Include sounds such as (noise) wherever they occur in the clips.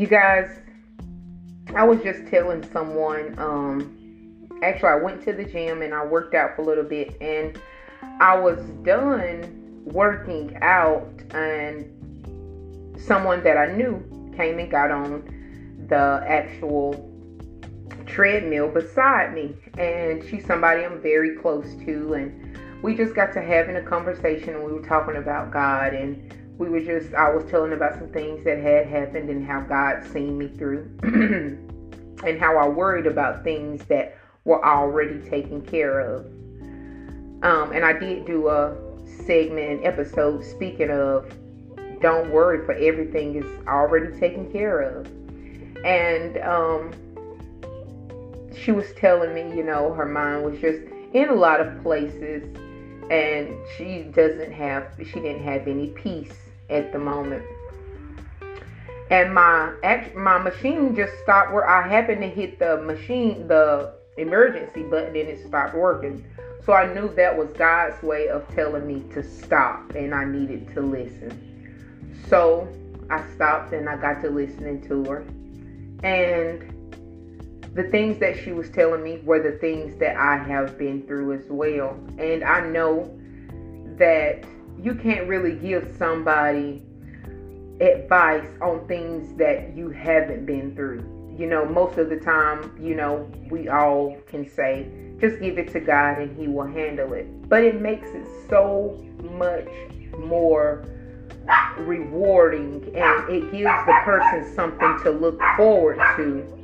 You guys, I was just telling someone, um, actually, I went to the gym and I worked out for a little bit, and I was done working out, and someone that I knew came and got on the actual treadmill beside me, and she's somebody I'm very close to, and we just got to having a conversation, and we were talking about God, and we were just I was telling about some things that had happened and how God seen me through, (clears throat) and how I worried about things that were already taken care of. Um, and I did do a segment, an episode speaking of don't worry, for everything is already taken care of. And um, she was telling me, you know, her mind was just in a lot of places and she doesn't have she didn't have any peace at the moment. And my my machine just stopped where I happened to hit the machine the emergency button and it stopped working. So I knew that was God's way of telling me to stop and I needed to listen. So I stopped and I got to listening to her. And the things that she was telling me were the things that I have been through as well. And I know that you can't really give somebody advice on things that you haven't been through. You know, most of the time, you know, we all can say, just give it to God and He will handle it. But it makes it so much more rewarding and it gives the person something to look forward to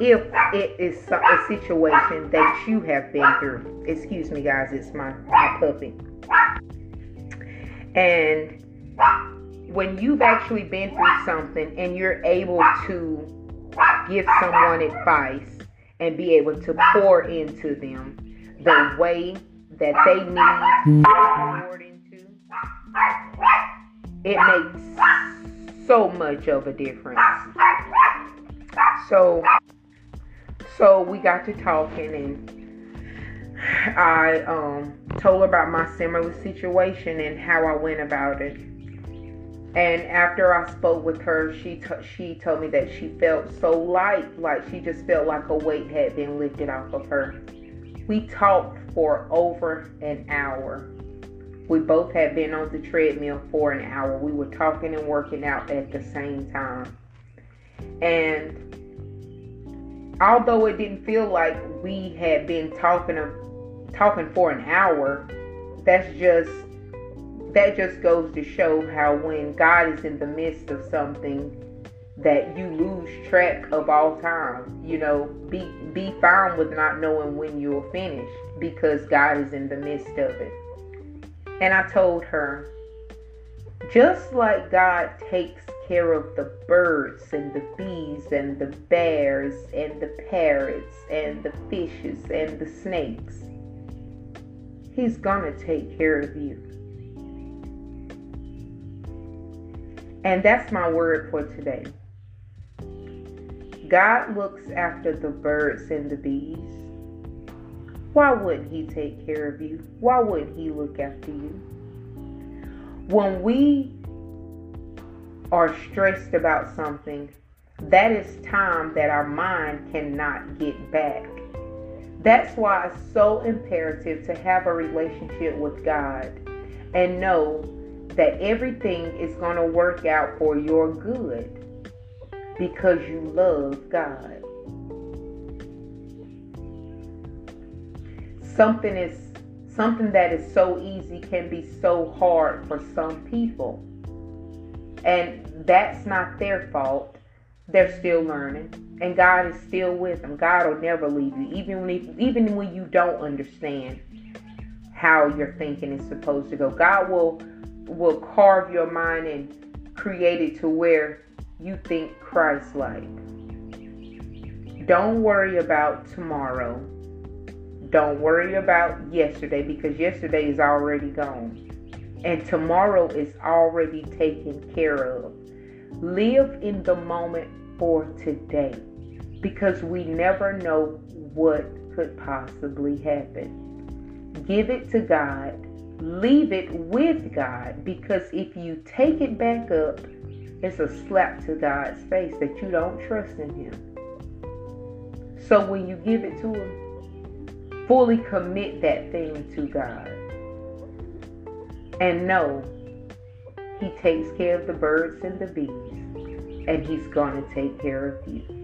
if it is a situation that you have been through. Excuse me, guys, it's my, my puppy. And when you've actually been through something and you're able to give someone advice and be able to pour into them the way that they need poured into, it makes so much of a difference. So so we got to talking and I um, told her about my similar situation and how I went about it. And after I spoke with her, she t- she told me that she felt so light, like she just felt like a weight had been lifted off of her. We talked for over an hour. We both had been on the treadmill for an hour. We were talking and working out at the same time. And although it didn't feel like we had been talking talking for an hour, that's just that just goes to show how when God is in the midst of something that you lose track of all time. You know, be be fine with not knowing when you'll finish because God is in the midst of it. And I told her, just like God takes care of the birds and the bees and the bears and the parrots and the fishes and the snakes. He's gonna take care of you. And that's my word for today. God looks after the birds and the bees. Why wouldn't He take care of you? Why wouldn't He look after you? When we are stressed about something, that is time that our mind cannot get back. That's why it's so imperative to have a relationship with God and know that everything is going to work out for your good because you love God. Something is something that is so easy can be so hard for some people. And that's not their fault. They're still learning. And God is still with them. God will never leave you. Even when, even when you don't understand how your thinking is supposed to go. God will will carve your mind and create it to where you think Christ like. Don't worry about tomorrow. Don't worry about yesterday because yesterday is already gone and tomorrow is already taken care of. Live in the moment for today because we never know what could possibly happen. Give it to God, leave it with God because if you take it back up, it's a slap to God's face that you don't trust in Him. So when you give it to Him, fully commit that thing to God. And know He takes care of the birds and the bees, and He's going to take care of you.